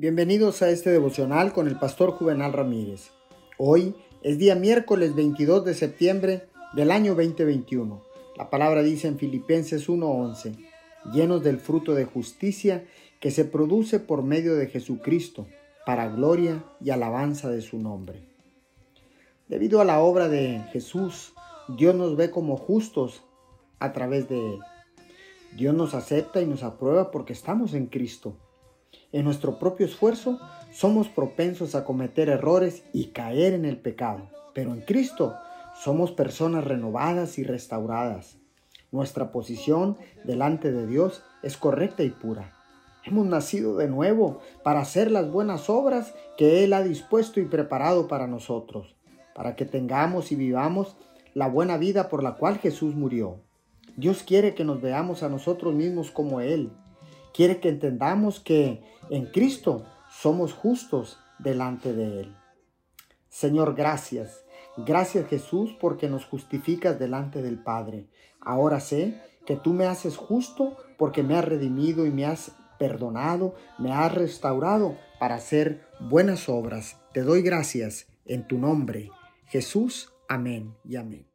Bienvenidos a este devocional con el pastor Juvenal Ramírez. Hoy es día miércoles 22 de septiembre del año 2021. La palabra dice en Filipenses 1:11, llenos del fruto de justicia que se produce por medio de Jesucristo, para gloria y alabanza de su nombre. Debido a la obra de Jesús, Dios nos ve como justos a través de Él. Dios nos acepta y nos aprueba porque estamos en Cristo. En nuestro propio esfuerzo somos propensos a cometer errores y caer en el pecado, pero en Cristo somos personas renovadas y restauradas. Nuestra posición delante de Dios es correcta y pura. Hemos nacido de nuevo para hacer las buenas obras que Él ha dispuesto y preparado para nosotros, para que tengamos y vivamos la buena vida por la cual Jesús murió. Dios quiere que nos veamos a nosotros mismos como Él, Quiere que entendamos que en Cristo somos justos delante de Él. Señor, gracias. Gracias Jesús porque nos justificas delante del Padre. Ahora sé que tú me haces justo porque me has redimido y me has perdonado, me has restaurado para hacer buenas obras. Te doy gracias en tu nombre. Jesús, amén y amén.